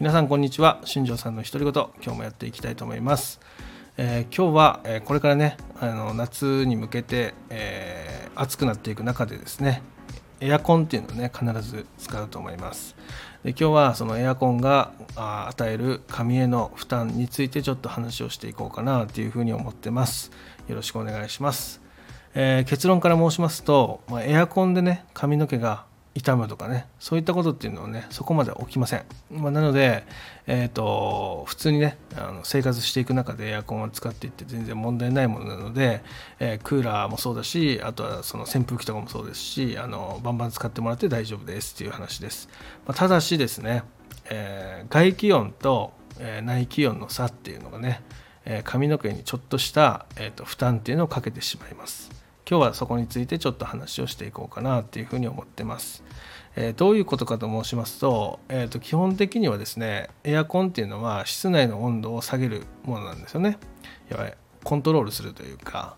皆さんこんにちは。新庄さんの独り言今日もやっていきたいと思います、えー、今日は、えこれからねあの夏に向けて、えー、暑くなっていく中でですねエアコンっていうのをね必ず使うと思います。で今日はそのエアコンが与える髪への負担についてちょっと話をしていこうかなというふうに思ってます。よろしくお願いします、えー、結論から申しますと、まあ、エアコンでね髪の毛が痛むとかねそういったことっていうのはねそこまで起きません、まあ、なので、えーと、普通にねあの生活していく中でエアコンを使っていって全然問題ないものなので、えー、クーラーもそうだしあとはその扇風機とかもそうですしあのバンバン使ってもらって大丈夫ですっていう話です、まあ、ただしですね、えー、外気温と、え内気温の差っていうのがね、え髪の毛にちょっとした、えーと負担っていうのをかけてしまいます。今日はそこについてちょっと話をしていこうかなっていうふうに思ってます。えー、どういうことかと申しますと,、えー、と基本的にはですねエアコンっていうのは室内の温度を下げるものなんですよね。やばいコントロールするというか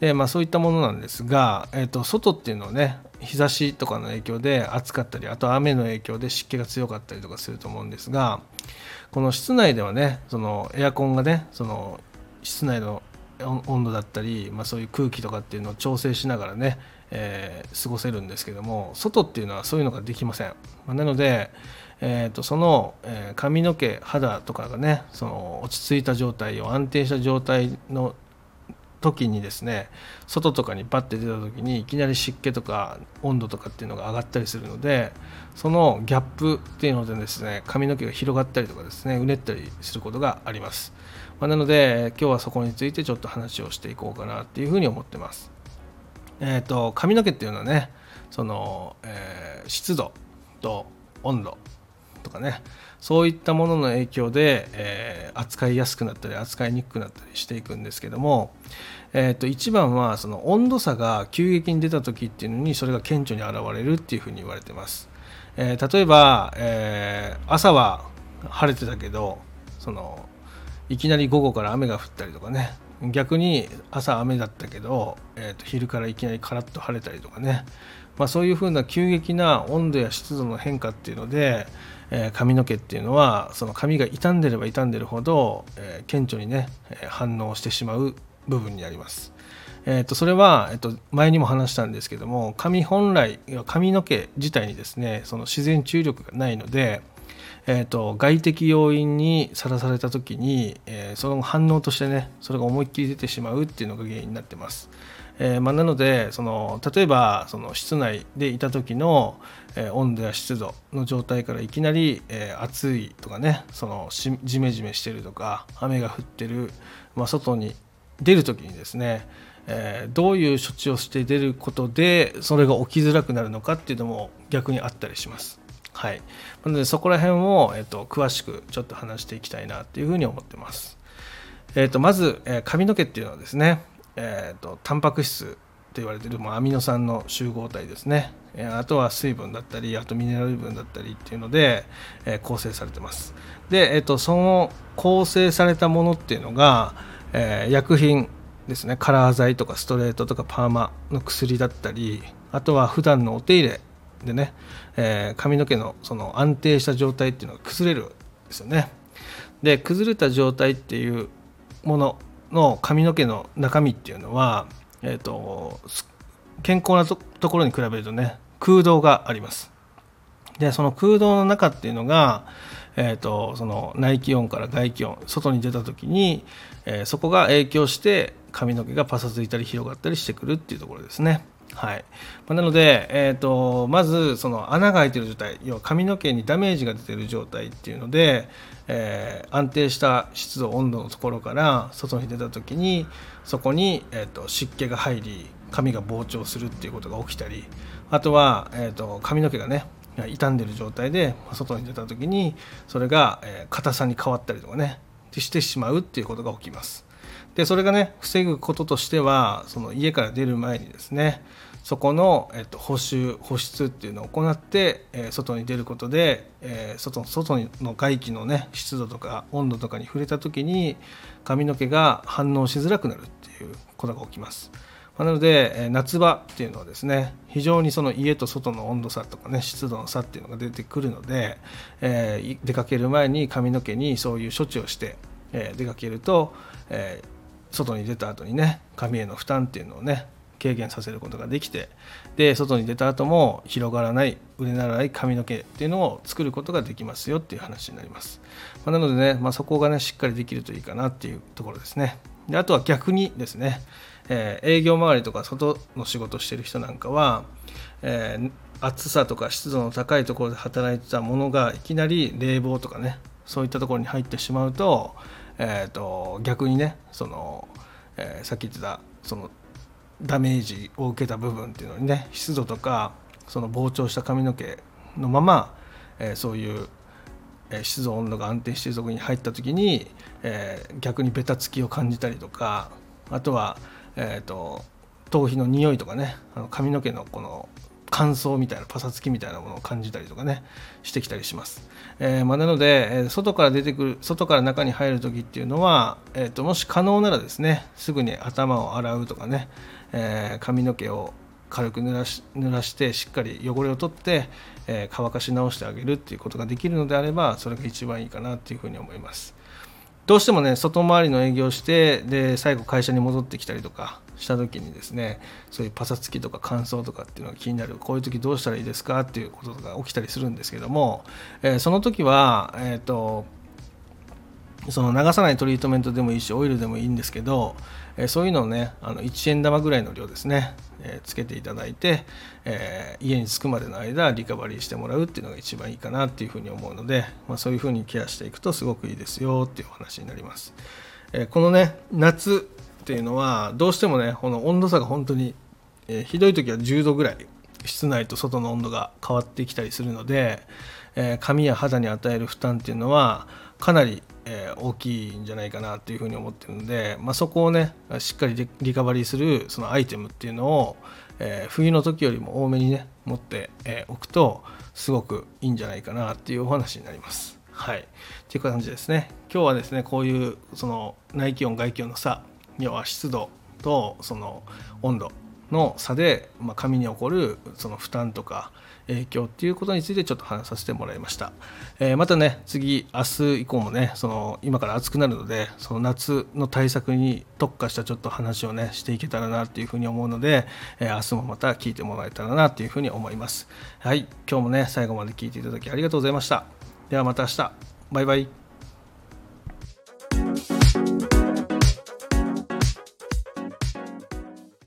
で、まあ、そういったものなんですが、えー、と外っていうのはね日差しとかの影響で暑かったりあと雨の影響で湿気が強かったりとかすると思うんですがこの室内ではねそのエアコンがねその室内の温度だったり、まあ、そういう空気とかっていうのを調整しながらね、えー、過ごせるんですけども外っていうのはそういうのができません、ま、なので、えーと、その、えー、髪の毛肌とかがねその落ち着いた状態を安定した状態の時にですね外とかにバッて出た時にいきなり湿気とか温度とかっていうのが上がったりするのでそのギャップっていうのでですね髪の毛が広がったりとかですねうねったりすることがあります、まあ、なので今日はそこについてちょっと話をしていこうかなっていうふうに思ってます。えっ、ー、と髪の毛っていうのはねその、えー、湿度と温度とかねそういったものの影響で、えー、扱いやすくなったり扱いにくくなったりしていくんですけども、えー、と一番はその温度差が急激に出た時っていうのにそれが顕著に現れるっていうふうに言われてます、えー、例えば、えー、朝は晴れてたけどそのいきなり午後から雨が降ったりとかね逆に朝雨だったけど、えー、と昼からいきなりカラッと晴れたりとかね、まあ、そういうふうな急激な温度や湿度の変化っていうので、えー、髪の毛っていうのはその髪が傷んでれば傷んでるほど、えー、顕著にね反応してしまう部分になります。えー、とそれは、えー、と前にも話したんですけども髪本来髪の毛自体にですねその自然注力がないので、えー、と外的要因にさらされた時に、えー、その反応としてねそれが思いっきり出てしまうっていうのが原因になってます。えーまあ、なのでその例えばその室内でいた時の、えー、温度や湿度の状態からいきなり、えー、暑いとかねそのじめじめしてるとか雨が降ってる、まあ、外に出る時にですね、え、どういう処置をして出ることでそれが起きづらくなるのかっていうのも逆にあったりします。はい、なのでそこら辺を、えーと、詳しくちょっと話していきたいなっていうふうに思ってます。えーと、まず、えー、髪の毛っていうのはですねえーと、タンパク質と言われているアミノ酸の集合体ですね。えあとは水分だったりあとミネラル分だったりっていうので、えー、構成されてます。で、えーと、その構成されたものっていうのが、えー、薬品ですね。カラー剤とかストレートとかパーマの薬だったりあとは普段のお手入れでね、えー、髪の毛のその安定した状態っていうのが崩れるんですよねで崩れた状態っていうものの髪の毛の中身っていうのは、えーと、健康なところに比べるとね空洞がありますでその空洞の中っていうのが、えーと、その内気温から外気温外に出た時に、えー、そこが影響して髪の毛がパサついたり広がったりしてくるっていうところですね。はい、なので、えーと、まずその穴が開いている状態要は髪の毛にダメージが出ている状態っていうので、えー、安定した湿度温度のところから外に出た時にそこに、えーと、湿気が入り髪が膨張するっていうことが起きたりあとは、えーと、髪の毛がね傷んでる状態で外に出た時にそれが、え、硬さに変わったりとかねしてしまうっていうことが起きます。でそれがね防ぐこととしてはその家から出る前にですねそこの、えっと、補修保湿っていうのを行って、えー、外に出ることで、えー、外外の外気のね湿度とか温度とかに触れた時に髪の毛が反応しづらくなるっていうことが起きます。なので夏場っていうのはですね非常にその家と外の温度差とかね湿度の差っていうのが出てくるので、えー、出かける前に髪の毛にそういう処置をして、えー、出かけると、えー、外に出た後にね髪への負担っていうのをね軽減させることができてで外に出た後も広がらない売れならない髪の毛っていうのを作ることができますよっていう話になります、まあ、なのでね、まあ、そこがねしっかりできるといいかなっていうところですね。であとは逆にですね、えー、営業周りとか外の仕事してる人なんかは、えー、暑さとか湿度の高いところで働いてたものがいきなり冷房とかねそういったところに入ってしまうと,、えーと、逆にねその、えー、さっき言ってたそのダメージを受けた部分っていうのにね湿度とかその膨張した髪の毛のまま、えー、そういう湿度温度が安定しているとこに入った時に、えー、逆にベタつきを感じたりとかあとは、えーと、頭皮の匂いとかねあの髪の毛のこの乾燥みたいなパサつきみたいなものを感じたりとかねしてきたりします、えー、まあ、なので、え外から出てくる外から中に入る時っていうのは、えーともし可能ならですねすぐに頭を洗うとかね、えー、髪の毛を軽く濡らし濡らしてしっかり汚れを取って、えー、乾かし直してあげるっていうことができるのであればそれが一番いいかなっていうふうに思います。どうしてもね外回りの営業してで最後会社に戻ってきたりとかした時にですねそういうパサつきとか乾燥とかっていうのが気になるこういう時どうしたらいいですかっていうことが起きたりするんですけども、えー、その時はえっ、ー、とその流さないトリートメントでもいいしオイルでもいいんですけど、えー、そういうのをねあの1円玉ぐらいの量ですね、えー、つけていただいて、え、家に着くまでの間リカバリーしてもらうっていうのが一番いいかなっていうふうに思うので、まあ、そういうふうにケアしていくとすごくいいですよっていうお話になります、えこのね夏っていうのはどうしてもねこの温度差が本当に、えひどい時は10度ぐらい室内と外の温度が変わってきたりするので、え髪や肌に与える負担っていうのはかなりえー、大きいんじゃないかなっていうふうに思ってるので、まあ、そこをねしっかりリカバリーするそのアイテムっていうのを、えー、冬の時よりも多めにね持っておくとすごくいいんじゃないかなっていうお話になります。はい、っていう感じですね。今日はですねこういうその内気温外気温の差要は湿度とその温度の差で、まあ、髪に起こるその負担とか影響っていうことについてちょっと話させてもらいました、えー、またね次明日以降もねその今から暑くなるのでその夏の対策に特化したちょっと話をねしていけたらなっていうふうに思うので、えー、明日もまた聞いてもらえたらなっていうふうに思います。はい今日もね最後まで聞いていただきありがとうございました。ではまた明日。バイバイ。